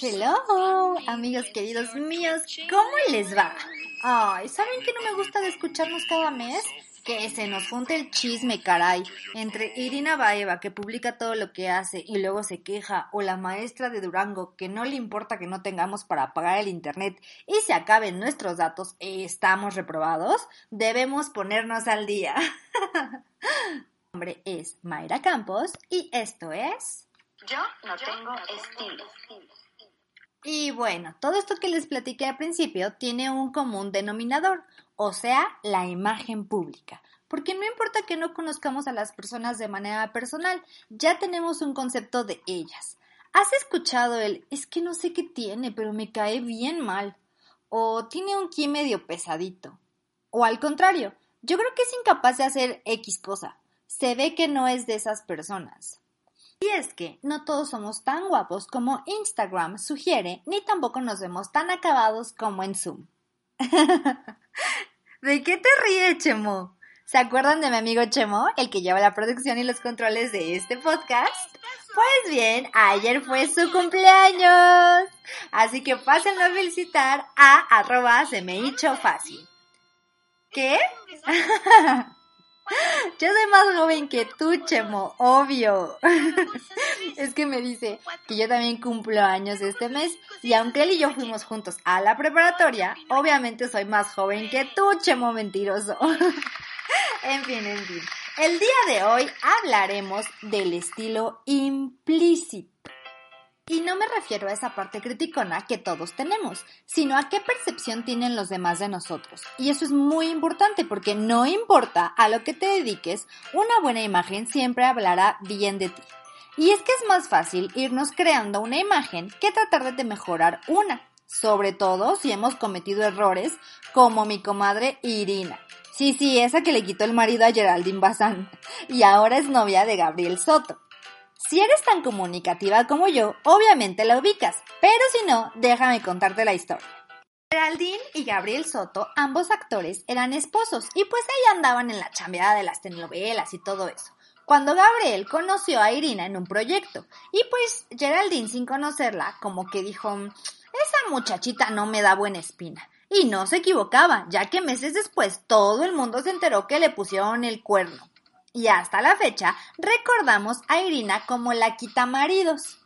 Hello, amigos queridos míos, ¿cómo les va? Ay, ¿saben que no me gusta de escucharnos cada mes? Que se nos junte el chisme, caray, entre Irina Baeva, que publica todo lo que hace y luego se queja, o la maestra de Durango, que no le importa que no tengamos para pagar el internet y se acaben nuestros datos estamos reprobados, debemos ponernos al día. Mi nombre es Mayra Campos y esto es... Yo no tengo estilo. Y bueno, todo esto que les platiqué al principio tiene un común denominador, o sea, la imagen pública. Porque no importa que no conozcamos a las personas de manera personal, ya tenemos un concepto de ellas. ¿Has escuchado el es que no sé qué tiene, pero me cae bien mal? ¿O tiene un ki medio pesadito? O al contrario, yo creo que es incapaz de hacer X cosa. Se ve que no es de esas personas. Y es que no todos somos tan guapos como Instagram sugiere, ni tampoco nos vemos tan acabados como en Zoom. ¿De qué te ríes, Chemo? ¿Se acuerdan de mi amigo Chemo, el que lleva la producción y los controles de este podcast? Pues bien, ayer fue su cumpleaños. Así que pásenlo a felicitar a arroba se me hizo fácil. ¿Qué? Yo soy más joven que tú, Chemo, obvio. es que me dice que yo también cumplo años este mes y aunque él y yo fuimos juntos a la preparatoria, obviamente soy más joven que tú, Chemo mentiroso. en fin, en fin. El día de hoy hablaremos del estilo implícito. Y no me refiero a esa parte criticona que todos tenemos, sino a qué percepción tienen los demás de nosotros. Y eso es muy importante porque no importa a lo que te dediques, una buena imagen siempre hablará bien de ti. Y es que es más fácil irnos creando una imagen que tratar de mejorar una, sobre todo si hemos cometido errores como mi comadre Irina. Sí, sí, esa que le quitó el marido a Geraldine Bazán y ahora es novia de Gabriel Soto. Si eres tan comunicativa como yo, obviamente la ubicas, pero si no, déjame contarte la historia. Geraldine y Gabriel Soto, ambos actores, eran esposos y pues ahí andaban en la chambeada de las telenovelas y todo eso. Cuando Gabriel conoció a Irina en un proyecto y pues Geraldine sin conocerla como que dijo, esa muchachita no me da buena espina. Y no se equivocaba, ya que meses después todo el mundo se enteró que le pusieron el cuerno y hasta la fecha recordamos a Irina como la quita maridos.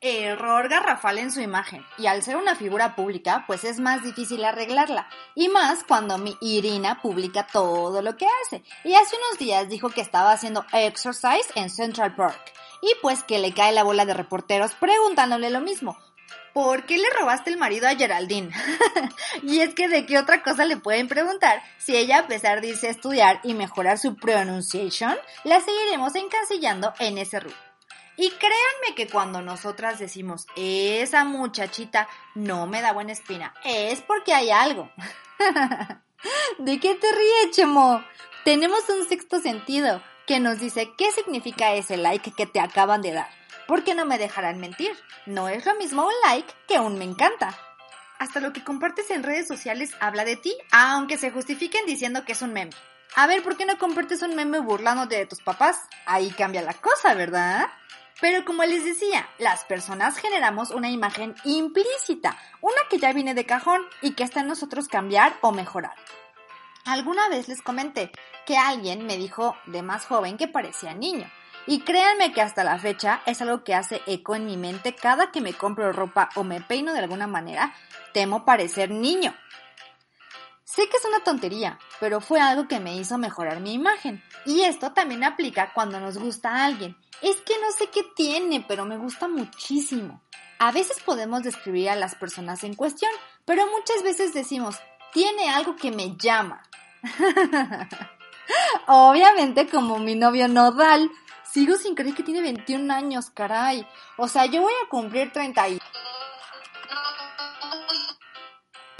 Error garrafal en su imagen, y al ser una figura pública, pues es más difícil arreglarla, y más cuando mi Irina publica todo lo que hace, y hace unos días dijo que estaba haciendo exercise en Central Park, y pues que le cae la bola de reporteros preguntándole lo mismo, ¿por qué le robaste el marido a Geraldine? y es que de qué otra cosa le pueden preguntar si ella a pesar de irse a estudiar y mejorar su pronunciation, la seguiremos encasillando en ese rubro. Y créanme que cuando nosotras decimos esa muchachita no me da buena espina, es porque hay algo. ¿De qué te ríes, Chemo? Tenemos un sexto sentido que nos dice qué significa ese like que te acaban de dar porque no me dejarán mentir. No es lo mismo un like que un me encanta. Hasta lo que compartes en redes sociales habla de ti, aunque se justifiquen diciendo que es un meme. A ver, ¿por qué no compartes un meme burlándote de tus papás? Ahí cambia la cosa, ¿verdad? Pero como les decía, las personas generamos una imagen implícita, una que ya viene de cajón y que está en nosotros cambiar o mejorar. Alguna vez les comenté que alguien me dijo de más joven que parecía niño. Y créanme que hasta la fecha es algo que hace eco en mi mente cada que me compro ropa o me peino de alguna manera, temo parecer niño. Sé que es una tontería, pero fue algo que me hizo mejorar mi imagen. Y esto también aplica cuando nos gusta a alguien. Es que no sé qué tiene, pero me gusta muchísimo. A veces podemos describir a las personas en cuestión, pero muchas veces decimos, tiene algo que me llama. Obviamente como mi novio Nodal, Sigo sin creer que tiene 21 años, caray. O sea, yo voy a cumplir 30 y...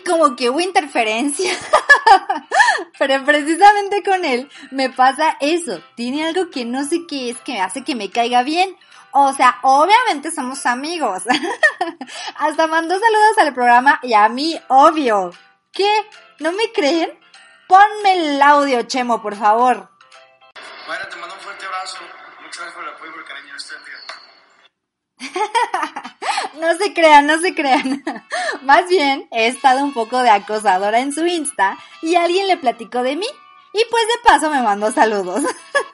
Como que hubo interferencia. Pero precisamente con él me pasa eso. Tiene algo que no sé qué es que hace que me caiga bien. O sea, obviamente somos amigos. Hasta mandó saludos al programa y a mí, obvio. ¿Qué? ¿No me creen? Ponme el audio, Chemo, por favor. Bueno, te mando un fuerte abrazo. No se crean, no se crean. Más bien, he estado un poco de acosadora en su Insta y alguien le platicó de mí. Y pues de paso me mandó saludos.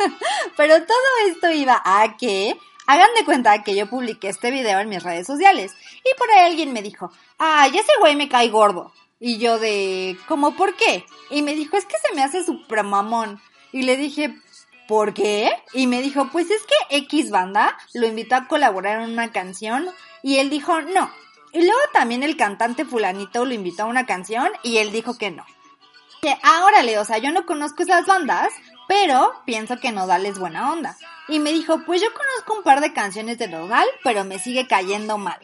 Pero todo esto iba a que hagan de cuenta que yo publiqué este video en mis redes sociales. Y por ahí alguien me dijo, ay, ese güey me cae gordo. Y yo de, ¿cómo por qué? Y me dijo, es que se me hace super mamón. Y le dije, ¿por qué? Y me dijo, pues es que X banda lo invitó a colaborar en una canción y él dijo no. Y luego también el cantante fulanito lo invitó a una canción y él dijo que no. Que ahora le, o sea, yo no conozco esas bandas, pero pienso que Nodal es buena onda. Y me dijo, pues yo conozco un par de canciones de Nodal, pero me sigue cayendo mal.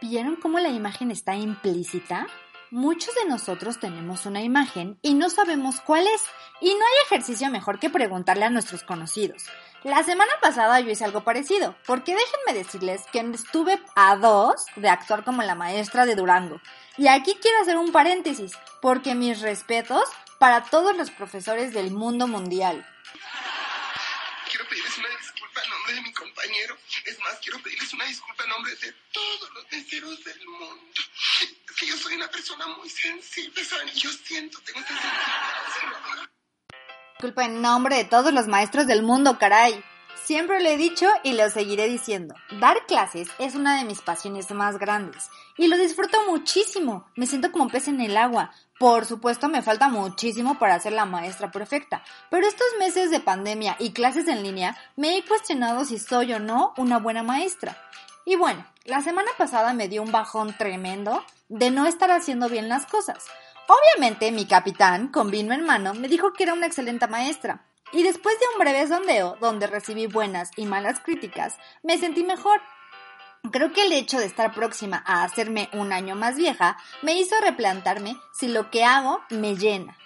¿Vieron cómo la imagen está implícita? Muchos de nosotros tenemos una imagen y no sabemos cuál es, y no hay ejercicio mejor que preguntarle a nuestros conocidos. La semana pasada yo hice algo parecido, porque déjenme decirles que estuve a dos de actuar como la maestra de Durango. Y aquí quiero hacer un paréntesis, porque mis respetos para todos los profesores del mundo mundial. Quiero pedirles una de mi compañero. Es más, quiero pedirles una disculpa en nombre de todos los meseros del mundo. Es que yo soy una persona muy sensible, ¿saben? Y yo siento, tengo esta sensibilidad. Disculpa en nombre de todos los maestros del mundo, caray. Siempre lo he dicho y lo seguiré diciendo. Dar clases es una de mis pasiones más grandes y lo disfruto muchísimo. Me siento como pez en el agua. Por supuesto me falta muchísimo para ser la maestra perfecta, pero estos meses de pandemia y clases en línea me he cuestionado si soy o no una buena maestra. Y bueno, la semana pasada me dio un bajón tremendo de no estar haciendo bien las cosas. Obviamente mi capitán, con vino en mano, me dijo que era una excelente maestra, y después de un breve sondeo, donde recibí buenas y malas críticas, me sentí mejor. Creo que el hecho de estar próxima a hacerme un año más vieja me hizo replantarme si lo que hago me llena.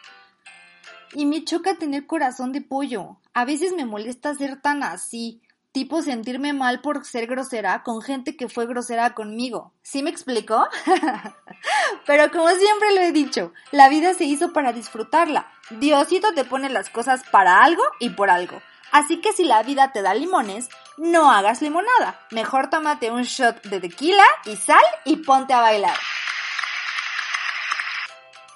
Y me choca tener corazón de pollo. A veces me molesta ser tan así, tipo sentirme mal por ser grosera con gente que fue grosera conmigo. ¿Sí me explico? Pero como siempre lo he dicho, la vida se hizo para disfrutarla. Diosito te pone las cosas para algo y por algo. Así que si la vida te da limones, no hagas limonada. Mejor tómate un shot de tequila y sal y ponte a bailar.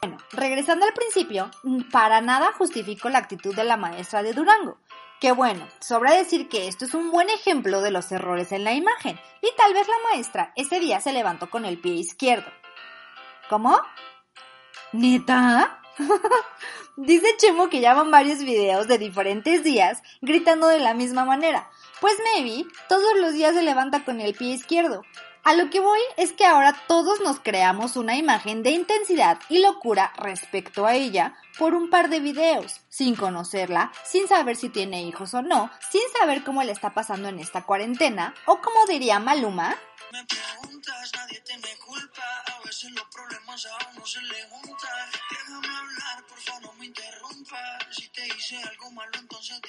Bueno, regresando al principio, para nada justifico la actitud de la maestra de Durango. Que bueno, sobra decir que esto es un buen ejemplo de los errores en la imagen, y tal vez la maestra ese día se levantó con el pie izquierdo. ¿Cómo? ¿Neta? Dice Chemo que llaman varios videos de diferentes días gritando de la misma manera. Pues maybe todos los días se levanta con el pie izquierdo. A lo que voy es que ahora todos nos creamos una imagen de intensidad y locura respecto a ella por un par de videos, sin conocerla, sin saber si tiene hijos o no, sin saber cómo le está pasando en esta cuarentena, o como diría Maluma. Déjame hablar. Si te hice algo malo, entonces.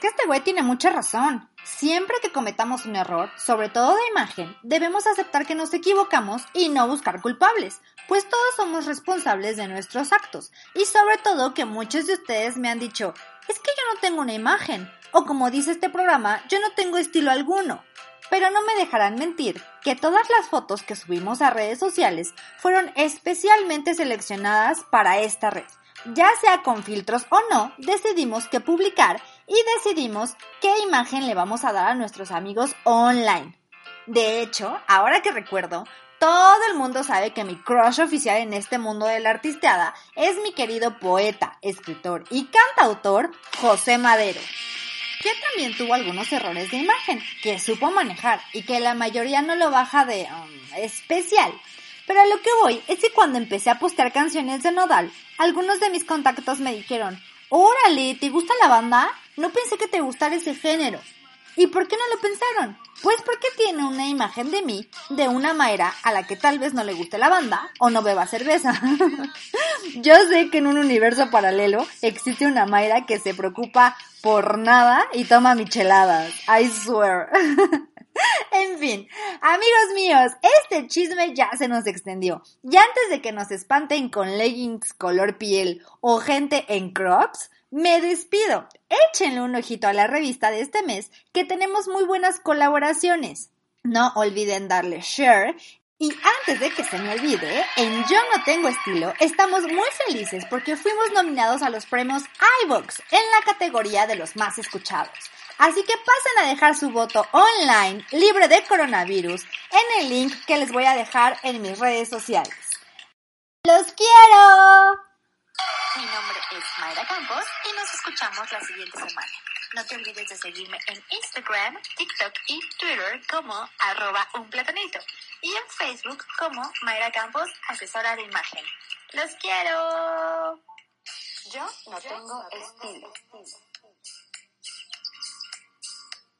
Que este güey tiene mucha razón. Siempre que cometamos un error, sobre todo de imagen, debemos aceptar que nos equivocamos y no buscar culpables, pues todos somos responsables de nuestros actos. Y sobre todo que muchos de ustedes me han dicho, es que yo no tengo una imagen, o como dice este programa, yo no tengo estilo alguno. Pero no me dejarán mentir que todas las fotos que subimos a redes sociales fueron especialmente seleccionadas para esta red. Ya sea con filtros o no, decidimos qué publicar y decidimos qué imagen le vamos a dar a nuestros amigos online. De hecho, ahora que recuerdo, todo el mundo sabe que mi crush oficial en este mundo de la artisteada es mi querido poeta, escritor y cantautor José Madero que también tuvo algunos errores de imagen, que supo manejar y que la mayoría no lo baja de um, especial. Pero a lo que voy es que cuando empecé a postear canciones de Nodal, algunos de mis contactos me dijeron, órale, ¿te gusta la banda? No pensé que te gustara ese género. ¿Y por qué no lo pensaron? Pues porque tiene una imagen de mí, de una Mayra a la que tal vez no le guste la banda o no beba cerveza. Yo sé que en un universo paralelo existe una Mayra que se preocupa por nada y toma micheladas. I swear. En fin, amigos míos, este chisme ya se nos extendió. Y antes de que nos espanten con leggings color piel o gente en crops, me despido. Échenle un ojito a la revista de este mes que tenemos muy buenas colaboraciones. No olviden darle share y antes de que se me olvide, en Yo No Tengo Estilo estamos muy felices porque fuimos nominados a los premios iVox en la categoría de los más escuchados. Así que pasen a dejar su voto online, libre de coronavirus, en el link que les voy a dejar en mis redes sociales. ¡Los quiero! Mi nombre es Mayra Campos y nos escuchamos la siguiente semana. No te olvides de seguirme en Instagram, TikTok y Twitter como arroba un platanito y en Facebook como Mayra Campos, asesora de imagen. ¡Los quiero! Yo no tengo estilo.